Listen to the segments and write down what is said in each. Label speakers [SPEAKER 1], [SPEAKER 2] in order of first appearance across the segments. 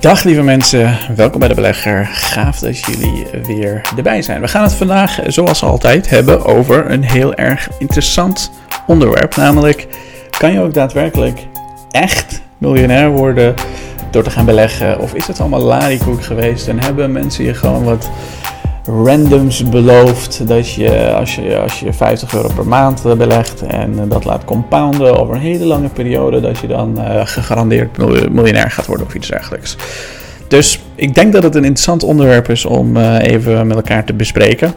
[SPEAKER 1] Dag lieve mensen, welkom bij de belegger. Gaaf dat jullie weer erbij zijn. We gaan het vandaag, zoals altijd, hebben over een heel erg interessant onderwerp. Namelijk, kan je ook daadwerkelijk echt miljonair worden door te gaan beleggen? Of is het allemaal larikoek geweest en hebben mensen je gewoon wat randoms beloofd dat je als, je als je 50 euro per maand belegt en dat laat compounden over een hele lange periode, dat je dan uh, gegarandeerd miljonair gaat worden of iets dergelijks. Dus ik denk dat het een interessant onderwerp is om even met elkaar te bespreken.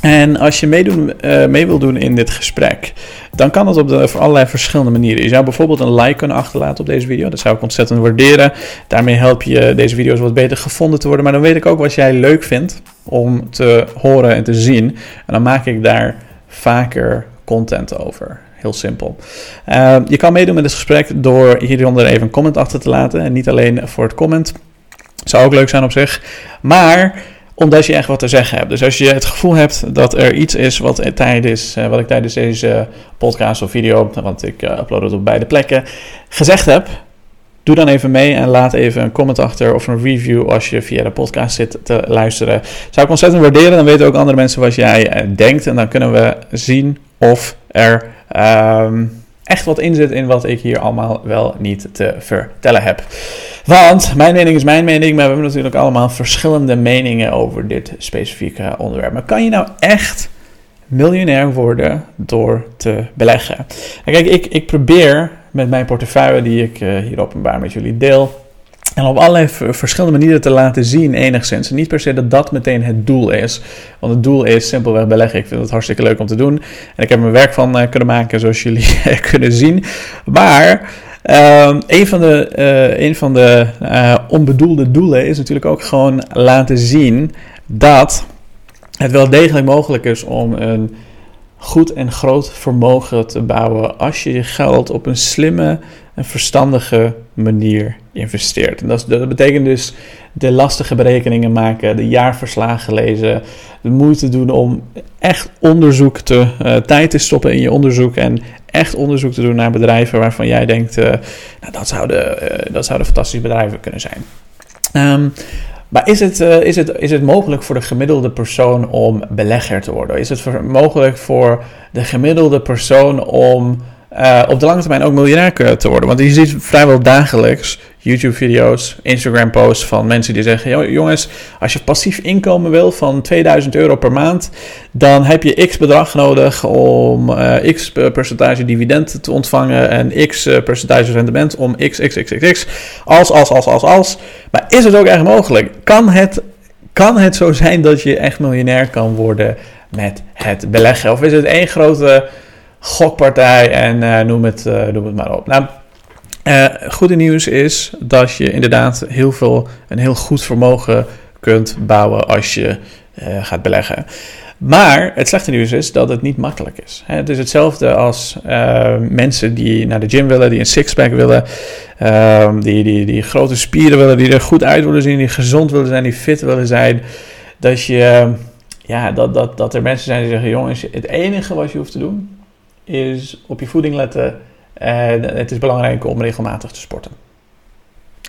[SPEAKER 1] En als je meedoen, uh, mee wil doen in dit gesprek, dan kan het op allerlei verschillende manieren. Je zou bijvoorbeeld een like kunnen achterlaten op deze video. Dat zou ik ontzettend waarderen. Daarmee help je deze video's wat beter gevonden te worden. Maar dan weet ik ook wat jij leuk vindt om te horen en te zien. En dan maak ik daar vaker content over. Heel simpel. Uh, je kan meedoen met dit gesprek door hieronder even een comment achter te laten. En niet alleen voor het comment. Zou ook leuk zijn op zich. Maar omdat je echt wat te zeggen hebt. Dus als je het gevoel hebt dat er iets is wat, tijdens, uh, wat ik tijdens deze podcast of video, want ik uh, upload het op beide plekken, gezegd heb, doe dan even mee en laat even een comment achter of een review als je via de podcast zit te luisteren. Zou ik ontzettend waarderen. Dan weten ook andere mensen wat jij uh, denkt en dan kunnen we zien of er um, echt wat in zit in wat ik hier allemaal wel niet te vertellen heb. Want mijn mening is mijn mening, maar we hebben natuurlijk allemaal verschillende meningen over dit specifieke onderwerp. Maar kan je nou echt miljonair worden door te beleggen? En kijk, ik, ik probeer met mijn portefeuille die ik uh, hier openbaar met jullie deel. En op allerlei verschillende manieren te laten zien, enigszins. En niet per se dat dat meteen het doel is. Want het doel is simpelweg beleggen. Ik vind het hartstikke leuk om te doen. En ik heb mijn werk van uh, kunnen maken, zoals jullie kunnen zien. Maar uh, een van de, een van de onbedoelde doelen is natuurlijk ook gewoon laten zien dat het wel degelijk mogelijk is om een goed en groot vermogen te bouwen als je je geld op een slimme en verstandige manier investeert. En dat, betekent dus de lastige berekeningen maken, de jaarverslagen lezen, de moeite doen om echt onderzoek te, uh, tijd te stoppen in je onderzoek en echt onderzoek te doen naar bedrijven waarvan jij denkt, uh, nou, dat, zouden, uh, dat zouden fantastische bedrijven kunnen zijn. Um, maar is het, uh, is, het, is het mogelijk voor de gemiddelde persoon om belegger te worden? Is het mogelijk voor de gemiddelde persoon om uh, op de lange termijn ook miljonair te worden? Want je ziet vrijwel dagelijks YouTube-video's, Instagram-posts van mensen die zeggen: jongens, als je passief inkomen wil van 2000 euro per maand, dan heb je x bedrag nodig om uh, x percentage dividend te ontvangen en x percentage rendement om x, x, x, x, x. Als, als, als, als, als. Maar is het ook echt mogelijk? Kan het, kan het zo zijn dat je echt miljonair kan worden met het beleggen? Of is het één grote gokpartij en uh, noem, het, uh, noem het maar op? Nou, uh, goede nieuws is dat je inderdaad heel veel, een heel goed vermogen kunt bouwen als je gaat beleggen. Maar het slechte nieuws is dat het niet makkelijk is. Het is hetzelfde als mensen die naar de gym willen, die een sixpack willen, uh, die, die, die grote spieren willen, die er goed uit willen zien, die gezond willen zijn, die fit willen zijn. Dat, je, ja, dat, dat, dat er mensen zijn die zeggen: jongens, het enige wat je hoeft te doen is op je voeding letten en het is belangrijk om regelmatig te sporten.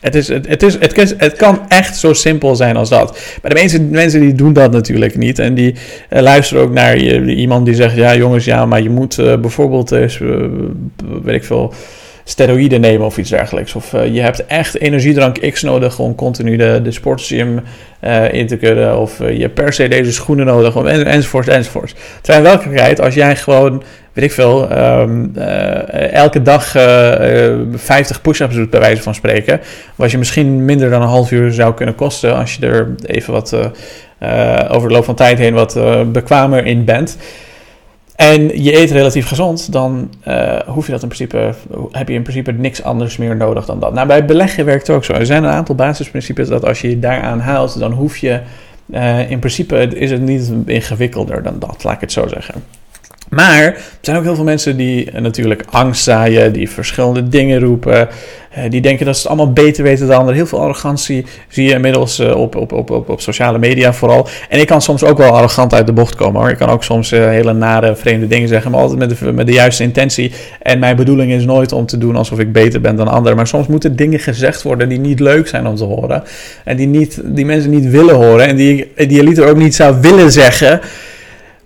[SPEAKER 1] Het, is, het, is, het, kan, het kan echt zo simpel zijn als dat. Maar de mensen, mensen die doen dat natuurlijk niet. En die uh, luisteren ook naar iemand die zegt: Ja, jongens, ja, maar je moet uh, bijvoorbeeld, uh, weet ik veel steroïden nemen of iets dergelijks. Of je hebt echt energiedrank X nodig om continu de, de sportgym in te kunnen. Of je hebt per se deze schoenen nodig, of, en, enzovoort, enzovoort. Terwijl in werkelijkheid, als jij gewoon, weet ik veel, um, elke dag 50 push-ups doet, bij wijze van spreken, wat je misschien minder dan een half uur zou kunnen kosten als je er even wat over de loop van tijd heen wat bekwamer in bent en je eet relatief gezond, dan uh, hoef je dat in principe, heb je in principe niks anders meer nodig dan dat. Nou, bij beleggen werkt het ook zo. Er zijn een aantal basisprincipes dat als je je daaraan haalt, dan hoef je, uh, in principe is het niet ingewikkelder dan dat, laat ik het zo zeggen. Maar er zijn ook heel veel mensen die natuurlijk angst zaaien, die verschillende dingen roepen, eh, die denken dat ze het allemaal beter weten dan anderen. Heel veel arrogantie zie je inmiddels eh, op, op, op, op, op sociale media vooral. En ik kan soms ook wel arrogant uit de bocht komen hoor. Ik kan ook soms uh, hele nare, vreemde dingen zeggen, maar altijd met de, met de juiste intentie. En mijn bedoeling is nooit om te doen alsof ik beter ben dan anderen. Maar soms moeten dingen gezegd worden die niet leuk zijn om te horen. En die, niet, die mensen niet willen horen. En die, die je liever ook niet zou willen zeggen.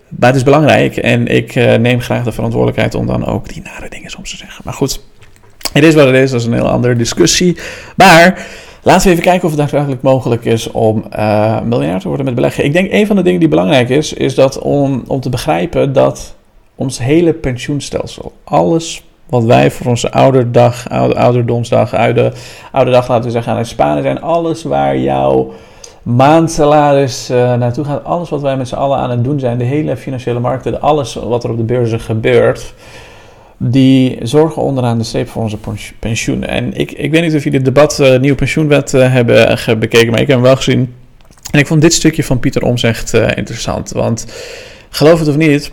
[SPEAKER 1] Maar het is belangrijk en ik uh, neem graag de verantwoordelijkheid om dan ook die nare dingen soms te zeggen. Maar goed, het is wat het is, dat is een heel andere discussie. Maar laten we even kijken of het daadwerkelijk mogelijk is om uh, te worden met beleggen. Ik denk een van de dingen die belangrijk is, is dat om, om te begrijpen dat ons hele pensioenstelsel, alles wat wij voor onze ouderdag, ouder, ouderdomsdag, oude, ouderdag laten we zeggen aan het sparen zijn, alles waar jouw maandsalaris uh, naartoe gaat, alles wat wij met z'n allen aan het doen zijn, de hele financiële markten, alles wat er op de beurzen gebeurt, die zorgen onderaan de streep voor onze pensioen. En ik, ik weet niet of jullie het debat uh, nieuwe pensioenwet uh, hebben bekeken, maar ik heb hem wel gezien. En ik vond dit stukje van Pieter Omzegt interessant, want geloof het of niet,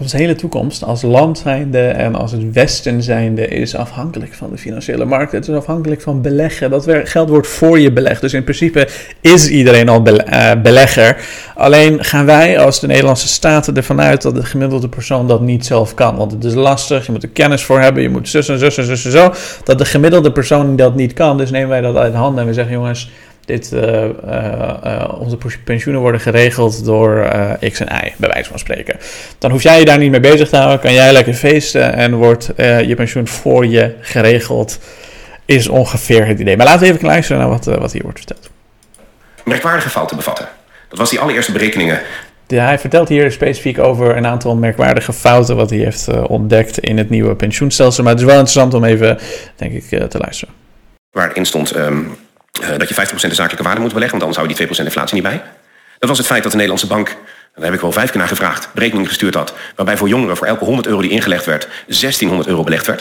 [SPEAKER 1] onze hele toekomst als land en als het Westen zijnde is afhankelijk van de financiële markt. Het is afhankelijk van beleggen. Dat geld wordt voor je belegd. Dus in principe is iedereen al eh, belegger. Alleen gaan wij als de Nederlandse staten ervan uit dat de gemiddelde persoon dat niet zelf kan. Want het is lastig, je moet er kennis voor hebben, je moet zus en zus en zus en zo. Dat de gemiddelde persoon dat niet kan. Dus nemen wij dat uit handen en we zeggen jongens dit, uh, uh, onze pensioenen worden geregeld door X en Y, bij wijze van spreken. Dan hoef jij je daar niet mee bezig te houden, kan jij lekker feesten en wordt je pensioen voor je geregeld. Is ongeveer het idee. Maar laten we even luisteren naar wat, wat hier wordt verteld.
[SPEAKER 2] Merkwaardige fouten bevatten. Dat was die allereerste berekeningen.
[SPEAKER 1] Ja, hij vertelt hier specifiek over een aantal merkwaardige fouten wat hij heeft ontdekt in het nieuwe pensioenstelsel. Maar het is wel interessant om even, denk ik, te luisteren.
[SPEAKER 2] Waarin stond um, dat je 50% de zakelijke waarde moet beleggen, want anders hou je die 2% inflatie niet bij. Dat was het feit dat de Nederlandse bank, daar heb ik wel vijf keer naar gevraagd, berekeningen gestuurd had, waarbij voor jongeren voor elke 100 euro die ingelegd werd, 1600 euro belegd werd.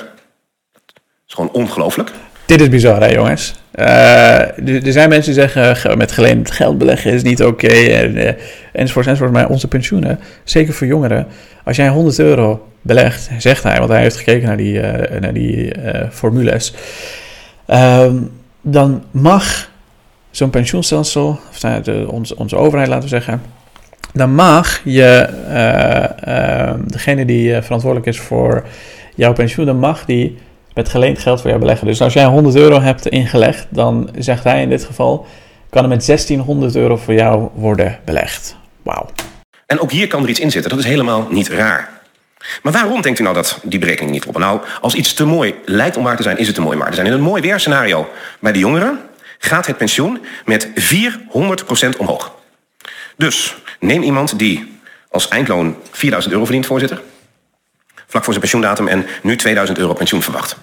[SPEAKER 2] Dat is gewoon ongelooflijk.
[SPEAKER 1] Dit is bizar, hè, jongens. Uh, er zijn mensen die zeggen met geleend geld beleggen is niet oké. Okay, en, uh, enzovoort, enzovoort. Maar onze pensioenen, zeker voor jongeren, als jij 100 euro belegt, zegt hij, want hij heeft gekeken naar die, naar die formules. Ehm, dan mag zo'n pensioenstelsel, of nou de, onze, onze overheid laten we zeggen, dan mag je, uh, uh, degene die uh, verantwoordelijk is voor jouw pensioen, dan mag die met geleend geld voor jou beleggen. Dus als jij 100 euro hebt ingelegd, dan zegt hij in dit geval, kan er met 1600 euro voor jou worden belegd. Wauw.
[SPEAKER 2] En ook hier kan er iets in zitten, dat is helemaal niet raar. Maar waarom denkt u nou dat die berekening niet kloppen? Nou, als iets te mooi lijkt om waar te zijn, is het te mooi maar te zijn. In een mooi weerscenario bij de jongeren gaat het pensioen met 400% omhoog. Dus neem iemand die als eindloon 4000 euro verdient, voorzitter, vlak voor zijn pensioendatum en nu 2000 euro pensioen verwacht.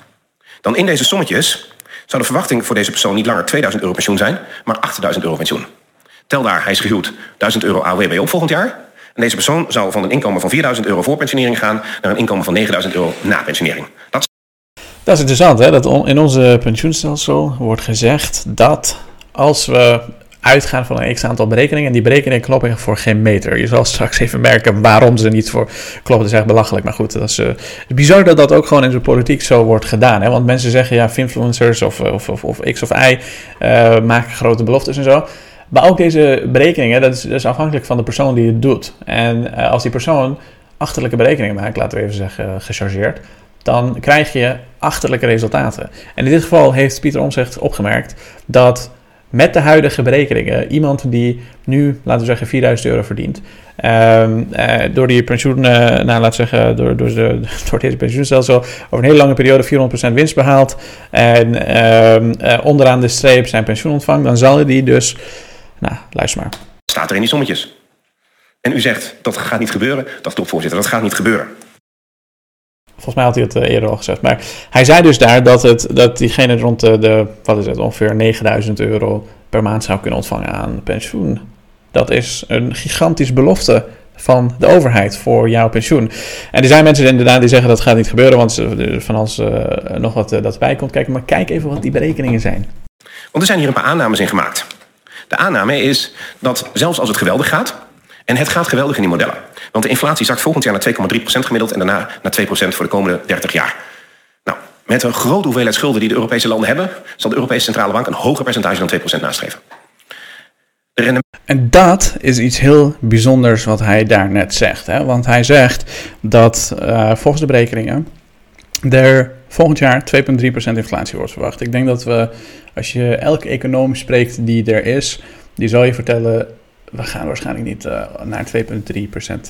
[SPEAKER 2] Dan in deze sommetjes zou de verwachting voor deze persoon niet langer 2000 euro pensioen zijn, maar 8000 euro pensioen. Tel daar, hij is gehuwd, 1000 euro AOW op volgend jaar. En deze persoon zou van een inkomen van 4000 euro voor pensionering gaan naar een inkomen van 9000 euro na pensionering. Dat
[SPEAKER 1] dat is interessant, hè? Dat in onze pensioenstelsel wordt gezegd dat als we uitgaan van een x aantal berekeningen, en die berekeningen kloppen voor geen meter. Je zal straks even merken waarom ze niet voor kloppen. Dat is echt belachelijk, maar goed, dat is uh, bizar dat dat ook gewoon in de politiek zo wordt gedaan. Hè? Want mensen zeggen, ja, influencers of, of, of, of X of Y uh, maken grote beloftes en zo. Maar ook deze berekeningen, dat is, afhankelijk van de persoon die het doet. En uh, als die persoon achterlijke berekeningen maakt, laten we even zeggen, gechargeerd dan krijg je achterlijke resultaten. En in dit geval heeft Pieter Omzicht opgemerkt dat met de huidige berekeningen, iemand die nu, laten we zeggen, 4000 euro verdient, um, uh, door die pensioen, nou, laten we zeggen, door, door, de, door deze pensioenstelsel, over een hele lange periode 400% winst behaalt en uh, onderaan de streep zijn pensioen ontvangt, dan zal die dus, nou, luister maar.
[SPEAKER 2] Staat er in die sommetjes. En u zegt, dat gaat niet gebeuren. Dat klopt, voorzitter, dat gaat niet gebeuren.
[SPEAKER 1] Volgens mij had hij het eh, eerder al gezegd. Maar hij zei dus daar dat, het, dat diegene rond de, de wat is het, ongeveer 9000 euro per maand zou kunnen ontvangen aan pensioen. Dat is een gigantisch belofte van de overheid voor jouw pensioen. En er zijn mensen inderdaad die zeggen dat gaat niet gebeuren, want van alles uh, nog wat uh, dat bij komt kijken. Maar kijk even wat die berekeningen zijn.
[SPEAKER 2] Want er zijn hier een paar aannames in gemaakt. De aanname is dat zelfs als het geweldig gaat En het gaat geweldig in die modellen. Want de inflatie zakt volgend jaar naar 2,3% gemiddeld en daarna naar 2% voor de komende 30 jaar. Nou, met een grote hoeveelheid schulden die de Europese landen hebben, zal de Europese Centrale Bank een hoger percentage dan 2% nastreven.
[SPEAKER 1] En dat is iets heel bijzonders wat hij daarnet zegt. Hè? Want hij zegt dat uh, volgens de berekeningen er volgend jaar 2,3% inflatie wordt verwacht. Ik denk dat we, als je elke econoom spreekt die er is, die zal je vertellen we gaan waarschijnlijk niet uh, naar 2,3%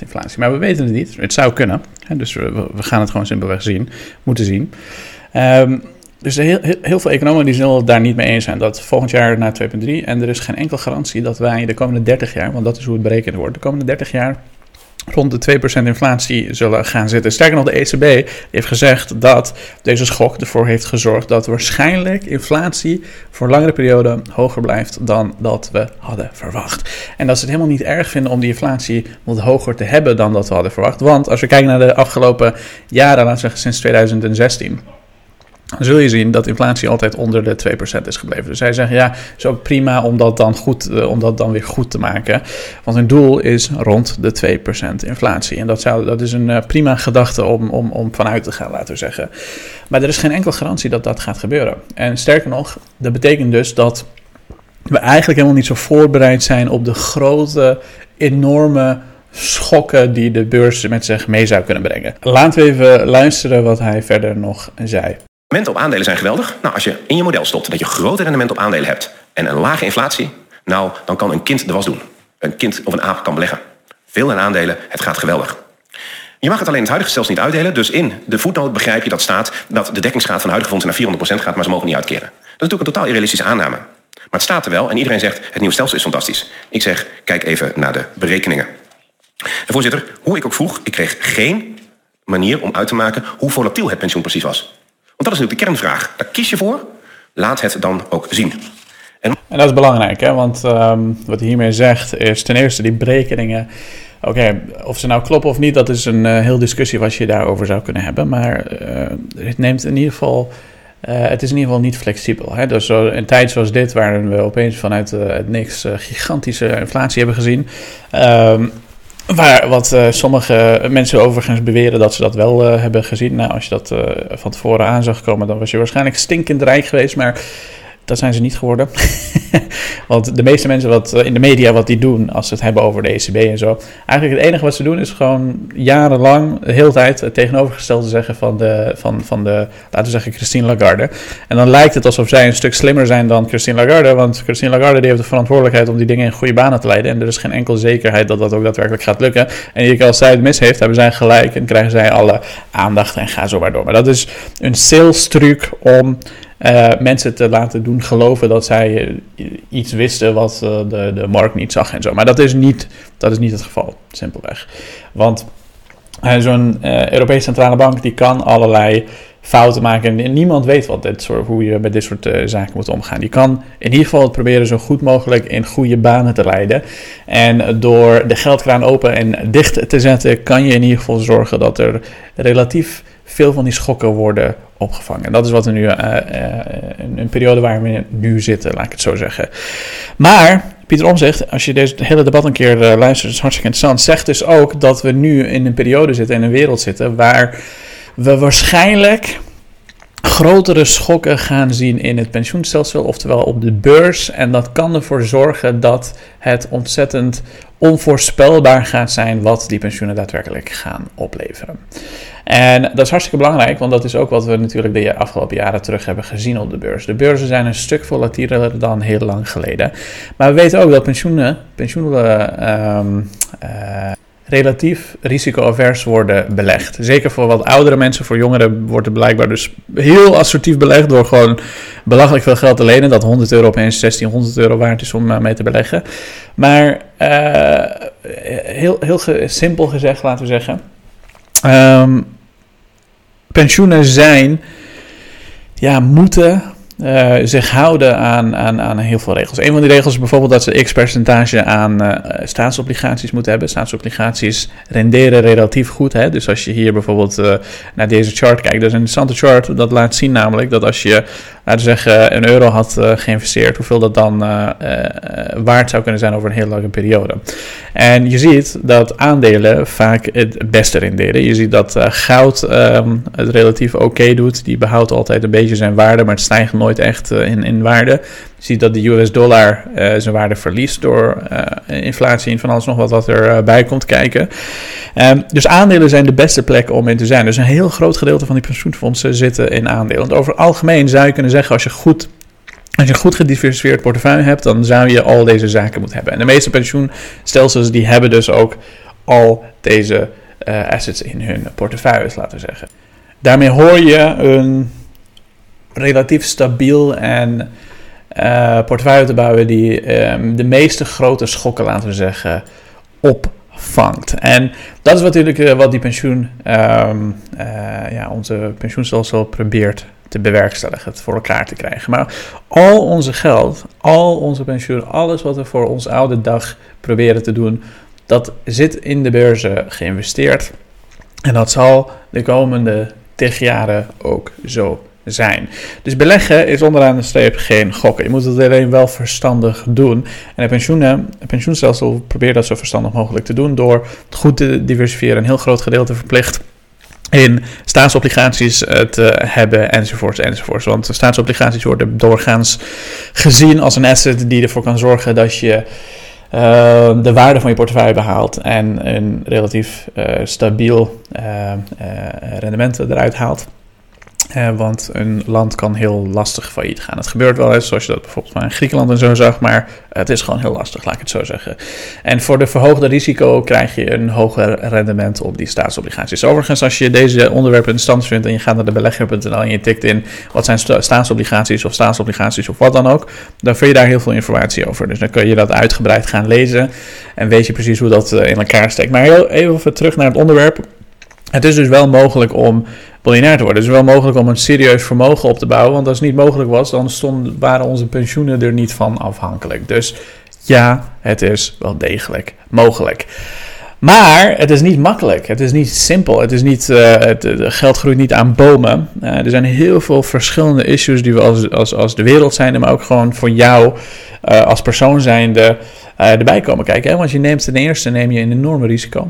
[SPEAKER 1] inflatie. Maar we weten het niet. Het zou kunnen. Hè? Dus we, gaan het gewoon simpelweg zien, moeten zien. Um, dus heel, heel, veel economen die zullen daar niet mee eens zijn. Dat volgend jaar naar 2,3. En er is geen enkele garantie dat wij de komende 30 jaar, want dat is hoe het berekend wordt, de komende 30 jaar rond de 2% inflatie zullen gaan zitten. Sterker nog, de ECB heeft gezegd dat deze schok ervoor heeft gezorgd dat waarschijnlijk inflatie voor langere periode hoger blijft dan dat we hadden verwacht. En dat ze het helemaal niet erg vinden om die inflatie wat hoger te hebben dan dat we hadden verwacht. Want als we kijken naar de afgelopen jaren, laten we zeggen sinds 2016 zul je zien dat inflatie altijd onder de 2% is gebleven. Dus zij zeggen, ja, is ook prima om dat, dan goed, eh, om dat dan weer goed te maken. Want hun doel is rond de 2% inflatie. En dat, zou, dat is een uh, prima gedachte om, om, om vanuit te gaan, laten we zeggen. Maar er is geen enkele garantie dat dat gaat gebeuren. En sterker nog, dat betekent dus dat we eigenlijk helemaal niet zo voorbereid zijn op de grote, enorme schokken die de beurs met zich mee zou kunnen brengen. Laten we even luisteren wat hij verder nog zei.
[SPEAKER 2] Rendementen op aandelen zijn geweldig. Nou, als je in je model stopt dat je grote rendement op aandelen hebt en een lage inflatie, nou, dan kan een kind de was doen. Een kind of een aap kan beleggen. Veel in aandelen, het gaat geweldig. Je mag het alleen het huidige zelfs niet uitdelen. Dus in de voetnoot begrijp je dat staat dat de dekkingsgraad van huidige fondsen naar 400% gaat, maar ze mogen niet uitkeren. Dat is natuurlijk een totaal irrealistische aanname. Maar het staat er wel en iedereen zegt het nieuwe stelsel is fantastisch. Ik zeg, kijk even naar de berekeningen. En voorzitter, hoe ik ook vroeg, ik kreeg geen manier om uit te maken hoe volatiel het pensioen precies was. Want dat is natuurlijk de kernvraag. Daar kies je voor. Laat het dan ook zien.
[SPEAKER 1] En, en dat is belangrijk, hè? want um, wat hij hiermee zegt is ten eerste die berekeningen. Oké, of ze nou kloppen of niet, dat is een uh, heel discussie wat je daarover zou kunnen hebben. Maar uh, het neemt in ieder geval. Uh, het is in ieder geval niet flexibel. Hè? Dus zo, een tijd zoals dit, waarin we opeens vanuit het niks gigantische inflatie hebben gezien. Um, Waar wat uh, sommige mensen overigens beweren dat ze dat wel uh, hebben gezien. Nou, als je dat uh, van tevoren aan zag komen, dan was je waarschijnlijk stinkend rijk geweest. Maar dat zijn ze niet geworden. Want de meeste mensen wat, eh, in de media wat die doen, als ze het hebben over de ECB en zo. Eigenlijk het enige wat ze doen is gewoon jarenlang, de hele tijd, het tegenovergestelde zeggen van de, van, van de, laten we zeggen, Christine Lagarde. En dan lijkt het alsof zij een stuk slimmer zijn dan Christine Lagarde. Want Christine Lagarde die heeft de verantwoordelijkheid om die dingen in goede banen te leiden. En er is geen enkel zekerheid dat dat ook daadwerkelijk gaat lukken. En als zij het mis heeft, hebben zij gelijk en krijgen zij alle aandacht en ga zo maar door. Maar dat is een sales truc om uh, mensen te laten doen geloven dat zij uh, iets wisten wat uh, de, de markt niet zag en zo. Maar dat is niet, dat is niet het geval, simpelweg. Want zo'n Europese Centrale Bank die kan allerlei fouten maken. En niemand weet wat dit soort, hoe je met dit soort zaken moet omgaan. Je kan in ieder geval proberen zo goed mogelijk in goede banen te leiden. En door de geldkraan open en dicht te zetten, kan je in ieder geval zorgen dat er relatief veel van die schokken worden opgevangen. En dat is wat we nu, uh, een, periode waar we nu zitten, laat ik het zo zeggen. Maar Pieter Omzicht, als je deze hele debat een keer luistert, is hartstikke interessant, zegt dus ook dat we nu in een periode zitten, in een wereld zitten, waar we waarschijnlijk grotere schokken gaan zien in het pensioenstelsel, oftewel op de beurs. En dat kan ervoor zorgen dat het ontzettend onvoorspelbaar gaat zijn wat die pensioenen daadwerkelijk gaan opleveren. En dat is hartstikke belangrijk, want dat is ook wat we natuurlijk de afgelopen jaren terug hebben gezien op de beurs. De beurzen zijn een stuk volatieler dan heel lang geleden. Maar we weten ook dat pensioenen, pensioenen um, uh, relatief risicoavers worden belegd. Zeker voor wat oudere mensen, voor jongeren wordt het blijkbaar dus heel assertief belegd door gewoon belachelijk veel geld te lenen. Dat 100 euro opeens 1600 euro waard is om uh, mee te beleggen. Maar uh, heel, heel simpel gezegd, laten we zeggen. Um, pensioenen zijn, ja, moeten uh, zich houden aan, aan, aan heel veel regels. Een van die regels is bijvoorbeeld dat ze x percentage aan uh, staatsobligaties moeten hebben. Staatsobligaties renderen relatief goed. Hè? Dus als je hier bijvoorbeeld uh, naar deze chart kijkt, dat is een interessante chart. Dat laat zien namelijk dat als je laten we zeggen, een euro had uh, geïnvesteerd, hoeveel dat dan uh, waard zou kunnen zijn over een heel lange periode. En je ziet dat aandelen vaak het beste erin deden. Je ziet dat goud um, het relatief oké doet. Die behoudt altijd een beetje zijn waarde, maar het stijgt nooit echt in, in waarde. Ziet dat de US dollar zijn waarde verliest door inflatie en van alles nog wat wat erbij komt kijken. Um, dus aandelen zijn de beste plek om in te zijn. Dus een heel groot gedeelte van die pensioenfondsen zitten in aandelen. Want over het algemeen zou je kunnen zeggen, als je goed als je een goed gediversifieerd portefeuille hebt, dan zou je al deze zaken moeten hebben. En de meeste pensioenstelsels die hebben dus ook al deze assets in hun portefeuilles, laten we zeggen. Daarmee hoor je een relatief stabiel en uh, te bouwen die um, de meeste grote schokken, laten we zeggen, opvangt. En dat is natuurlijk uh, wat die pensioen, um, ja, onze pensioenstelsel probeert te bewerkstelligen, het voor elkaar te krijgen. Maar al onze geld, al onze pensioen, alles wat we voor ons oude dag proberen te doen, dat zit in de beurzen geïnvesteerd. En dat zal de komende tig jaren ook zo zijn. Dus beleggen is onderaan de streep geen gokken. Je moet het alleen wel verstandig doen. En het pensioenstelsel probeert dat zo verstandig mogelijk te doen door goed te diversifiëren, een heel groot gedeelte verplicht in staatsobligaties eh, te hebben enzovoorts enzovoorts. Want staatsobligaties worden doorgaans gezien als een asset die ervoor kan zorgen dat je uh, de waarde van je portefeuille behaalt en een relatief uh, stabiel rendement eruit haalt. Uh, want een land kan heel lastig failliet gaan. Het gebeurt wel eens, zoals je dat bijvoorbeeld in Griekenland en zo zag, maar het is gewoon heel lastig, laat ik het zo zeggen. En voor de verhoogde risico krijg je een hoger rendement op die staatsobligaties. Overigens, als je deze onderwerpen interessant vindt en je gaat naar de belegger.nl en je tikt in wat zijn staatsobligaties of staatsobligaties of wat dan ook, dan vind je daar heel veel informatie over. Dus dan kun je dat uitgebreid gaan lezen en weet je precies hoe dat eh, in elkaar steekt. Maar heel even terug naar het onderwerp. Het is dus wel mogelijk om miljonair te worden. Het is wel mogelijk om een serieus vermogen op te bouwen. Want als het niet mogelijk was, dan stond, waren onze pensioenen er niet van afhankelijk. Dus ja, het is wel degelijk mogelijk. Maar het is niet makkelijk. Het is niet simpel. Het is niet, uh, het, geld groeit niet aan bomen. Uh, er zijn heel veel verschillende issues die we als, als, als de wereld zijn, maar ook gewoon voor jou als persoon zijnde erbij komen kijken. Hè? Want je neemt ten eerste neem je een enorme risico.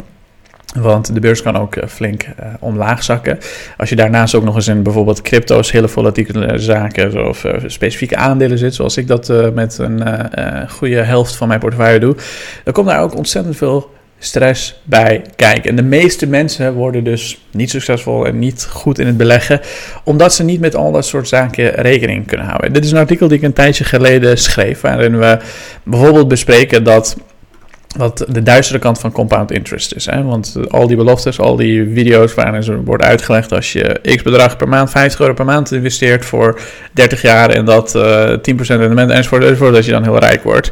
[SPEAKER 1] Want de beurs kan ook eh, flink uh, omlaag zakken. Als je daarnaast ook nog eens in bijvoorbeeld crypto's, hele volatiele zaken of uh, specifieke aandelen zit, zoals ik dat met een goede helft van mijn portefeuille doe, dan komt daar ook ontzettend veel stress bij kijken. En de meeste mensen worden dus niet succesvol en niet goed in het beleggen, omdat ze niet met al dat soort zaken rekening kunnen houden. Dit is een artikel die ik een tijdje geleden schreef, waarin we bijvoorbeeld bespreken dat wat de duistere kant van compound interest is. Hè? Want al die beloftes, al die video's waarin er wordt uitgelegd als je x bedrag per maand, 50 euro per maand investeert voor 30 jaar en dat uh, 10% rendement enzovoort, enzovoort, dat je dan heel rijk wordt.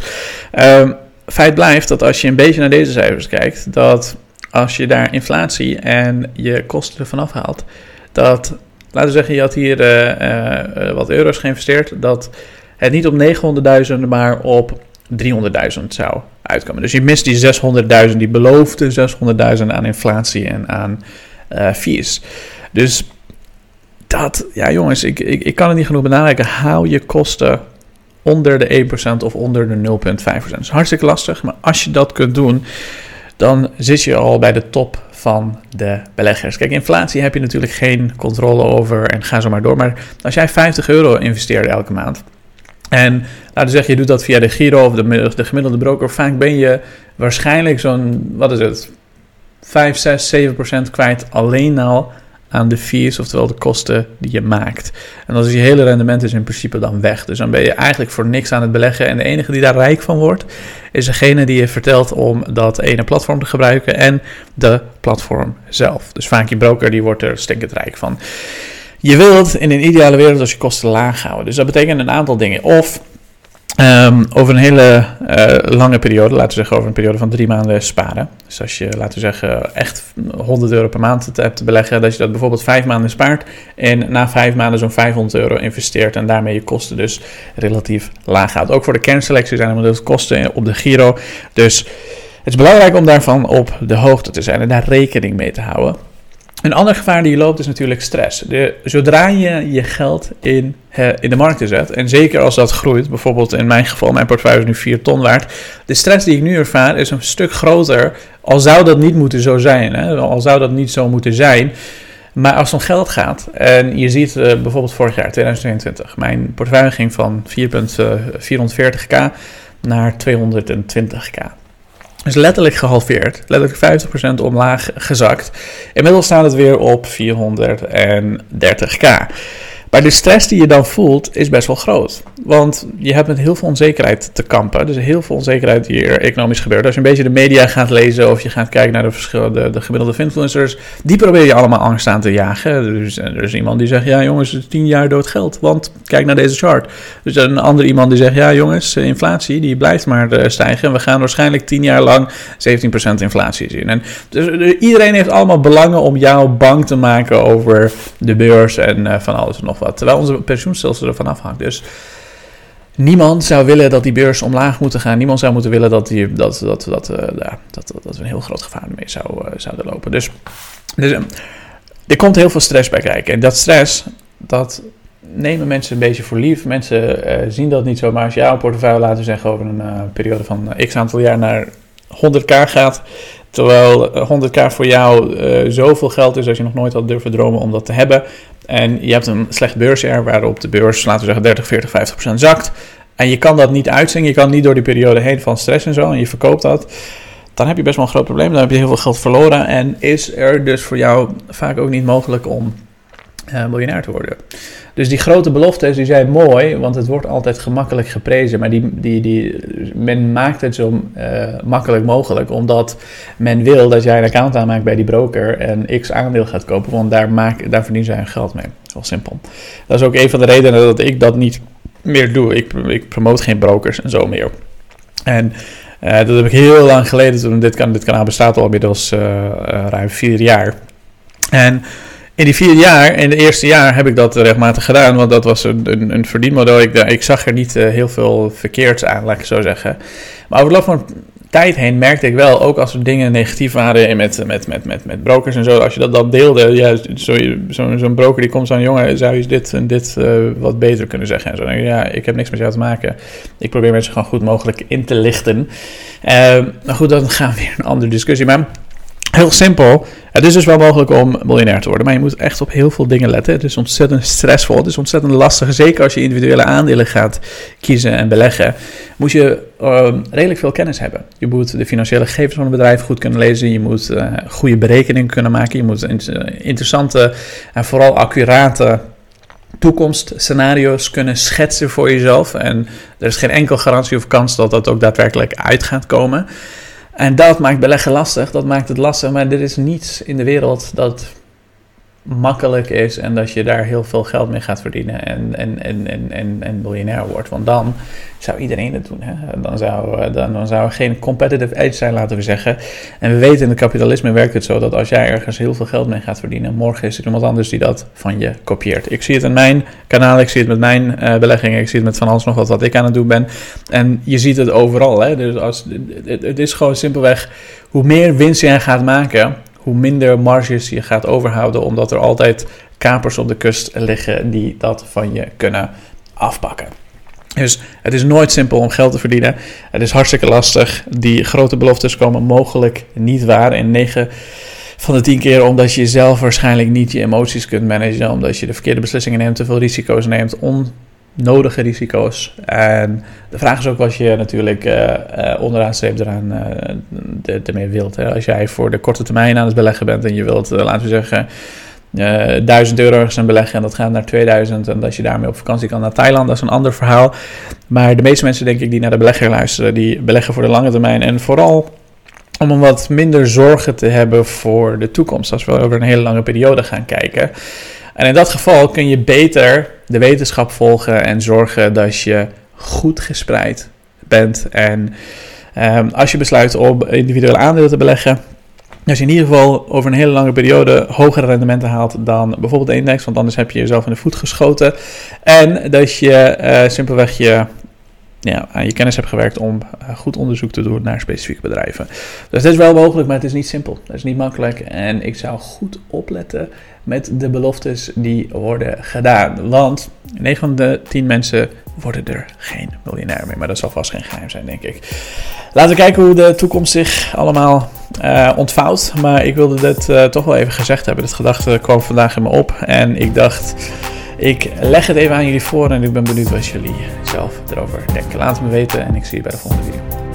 [SPEAKER 1] Um, feit blijft dat als je een beetje naar deze cijfers kijkt, dat als je daar inflatie en je kosten ervan afhaalt, dat, laten we zeggen, je had hier uh, uh, wat euro's geïnvesteerd, dat het niet op 900.000, maar op 300.000 zou uitkomen. Dus je mist die 600.000, die beloofde 600.000 aan inflatie en aan uh, fees. Dus dat, ja jongens, ik, ik, ik kan het niet genoeg benadrukken. Hou je kosten onder de 1% of onder de 0,5%. Dat is hartstikke lastig, maar als je dat kunt doen, dan zit je al bij de top van de beleggers. Kijk, inflatie heb je natuurlijk geen controle over en ga zo maar door. Maar als jij 50 euro investeert elke maand en laten we zeggen, je doet dat via de Giro of de, de gemiddelde broker. Vaak ben je waarschijnlijk zo'n, wat is het, 5, 6, 7 procent kwijt alleen al aan de fees, oftewel de kosten die je maakt. En dan is je hele rendement is in principe dan weg. Dus dan ben je eigenlijk voor niks aan het beleggen. En de enige die daar rijk van wordt, is degene die je vertelt om dat ene platform te gebruiken en de platform zelf. Dus vaak je broker, die wordt er stinkend rijk van. Je wilt in een ideale wereld als je kosten laag houden. Dus dat betekent een aantal dingen. Of um, over een hele uh, lange periode, laten we zeggen over een periode van drie maanden sparen. Dus als je, laten we zeggen, echt 100 euro per maand hebt te beleggen, dat je dat bijvoorbeeld vijf maanden spaart en na vijf maanden zo'n 500 euro investeert en daarmee je kosten dus relatief laag gaat. Ook voor de kernselectie zijn er dus kosten op de Giro. Dus het is belangrijk om daarvan op de hoogte te zijn en daar rekening mee te houden. Een ander gevaar die je loopt is natuurlijk stress. Zodra je je geld in in de markt zet. En zeker als dat groeit, bijvoorbeeld in mijn geval, mijn portefeuille is nu 4 ton waard. De stress die ik nu ervaar is een stuk groter, al zou dat niet moeten zo zijn. Hè? Al zou dat niet zo moeten zijn. Maar als het om geld gaat, en je ziet uh, bijvoorbeeld vorig jaar, 2022, mijn portefeuille ging van 4,440k naar 220k. Dus letterlijk gehalveerd, letterlijk 50% omlaag gezakt. Inmiddels staat het weer op 430k. Maar de stress die je dan voelt is best wel groot. Want je hebt met heel veel onzekerheid te kampen. Dus heel veel onzekerheid die er economisch gebeurt. Als je een beetje de media gaat lezen of je gaat kijken naar de verschillende de gemiddelde influencers, die probeer je allemaal angst aan te jagen. Dus er is iemand die zegt: Ja, jongens, het is 10 jaar dood geld. Want kijk naar deze chart. Dus een ander iemand die zegt: Ja, jongens, inflatie die blijft maar eh, stijgen. We gaan waarschijnlijk 10 jaar lang 17% inflatie zien. En dus eh, iedereen heeft allemaal belangen om jou bang te maken over de beurs en van alles en nog wat. Terwijl onze pensioenstelsel ervan afhangt. Dus niemand zou willen dat die beurs omlaag moeten gaan. Niemand zou moeten willen dat, die, dat, dat, dat, ja, dat, dat we een heel groot gevaar mee zou, uh, zouden lopen. Dus, dus um, er komt heel veel stress bij kijken. En dat stress, dat nemen mensen een beetje voor lief. Mensen uh, zien dat niet zo. Maar als jouw portefeuille, laten we zeggen, over een periode van x aantal jaar naar 100k gaat. Terwijl 100k voor jou zoveel geld is als je nog nooit had durven dromen om dat te hebben. En je hebt een slecht beursjaar waarop de beurs, laten we zeggen, 30, 40, 50 procent zakt. En je kan dat niet uitzingen. Je kan niet door die periode heen van stress en zo. En je verkoopt dat. Dan heb je best wel een groot probleem. Dan heb je heel veel geld verloren. En is er dus voor jou vaak ook niet mogelijk om uh, miljonair te worden. Dus die grote beloftes die zijn mooi, want het wordt altijd gemakkelijk geprezen. Maar die, die, die, men maakt het zo uh, makkelijk mogelijk, omdat men wil dat jij een account aanmaakt bij die broker en x aandeel gaat kopen, want daar, maak, daar verdienen zij hun geld mee. Heel simpel. Dat is ook een van de redenen dat ik dat niet meer doe. Ik, ik promote geen brokers en zo meer. En uh, dat heb ik heel lang geleden, toen dit, kan, dit kanaal bestaat al inmiddels ruim vier jaar. En in die vier jaar, in het eerste jaar, heb ik dat regelmatig gedaan. Want dat was een, een, een verdienmodel. Ik, ik zag er niet uh, heel veel verkeerds aan, laat ik zo zeggen. Maar over de loop van tijd heen merkte ik wel, ook als er dingen negatief waren met, met, met, met, met brokers en zo, als je dat dan deelde, ja, zo'n zo, zo broker die komt zo'n jongen, zou je dit en dit uh, wat beter kunnen zeggen en zo. Ja, ik heb niks met jou te maken. Ik probeer mensen gewoon goed mogelijk in te lichten. Maar goed, dan gaan we weer een andere discussie. Maar Heel simpel. Het is dus wel mogelijk om miljonair te worden, maar je moet echt op heel veel dingen letten. Het is ontzettend stressvol, het is ontzettend lastig. Zeker als je individuele aandelen gaat kiezen en beleggen, moet je uh, redelijk veel kennis hebben. Je moet de financiële gegevens van een bedrijf goed kunnen lezen, je moet uh, goede berekeningen kunnen maken, je moet interessante en vooral accurate toekomstscenario's kunnen schetsen voor jezelf. En er is geen enkel garantie of kans dat dat ook daadwerkelijk uit gaat komen. En dat maakt beleggen lastig, dat maakt het lastig, maar er is niets in de wereld dat makkelijk is en dat je daar heel veel geld mee gaat verdienen en, en, en, en, en, en miljonair wordt. Want dan zou iedereen het doen. Hè? Dan, zou, eh, dan, dan zou er geen competitive edge zijn, laten we zeggen. En we weten in het kapitalisme werkt het zo dat als jij ergens heel veel geld mee gaat verdienen, morgen is er iemand anders die dat van je kopieert. Ik zie het in mijn kanaal, ik zie het met mijn uh, beleggingen, ik zie het met van alles nog wat wat ik aan het doen ben. En je ziet het overal. Hè? Dus als, het, het is gewoon simpelweg, hoe meer winst jij gaat maken, hoe minder marges je gaat overhouden, omdat er altijd kapers op de kust liggen die dat van je kunnen afpakken. Dus het is nooit simpel om geld te verdienen. Het is hartstikke lastig. Die grote beloftes komen mogelijk niet waar. In 9 van de 10 keer omdat je zelf waarschijnlijk niet je emoties kunt managen. Omdat je de verkeerde beslissingen neemt, te veel risico's neemt. Onnodige risico's. En de vraag is ook wat je natuurlijk uh, uh, onderaan streep eraan uh, ermee wilt. Hè. Als jij voor de korte termijn aan het beleggen bent en je wilt, laten we zeggen uh, eh, 1000 euro ergens beleggen en dat gaat naar 2000 en dat je daarmee op vakantie kan naar Thailand, dat is een ander verhaal. Maar de meeste mensen, denk ik, die naar de belegger luisteren, die beleggen voor de lange termijn en vooral om een wat minder zorgen te hebben voor de toekomst, als we over een hele lange periode gaan kijken. En in dat geval kun je beter de wetenschap volgen en zorgen dat je goed gespreid bent. En um, als je besluit om individuele aandelen te beleggen, als je in ieder geval over een hele lange periode hogere rendementen haalt dan bijvoorbeeld de index, want anders heb je jezelf in de voet geschoten. En dat je uh, simpelweg je ja, aan je kennis hebt gewerkt om uh, goed onderzoek te doen naar specifieke bedrijven. Dus dat is wel mogelijk, maar het is niet simpel. Dat is niet makkelijk. En ik zou goed opletten met de beloftes die worden gedaan. Want 9 van de 10 mensen worden er geen miljonair mee. Maar dat zal vast geen geheim zijn, denk ik. Laten we kijken hoe de toekomst zich allemaal uh, ontvouwt. Maar ik wilde dit uh, toch wel even gezegd hebben. Dit gedachte kwam vandaag in me op. En ik dacht, ik leg het even aan jullie voor. En ik ben benieuwd wat jullie zelf erover denken. Laat het me weten en ik zie je bij de volgende video.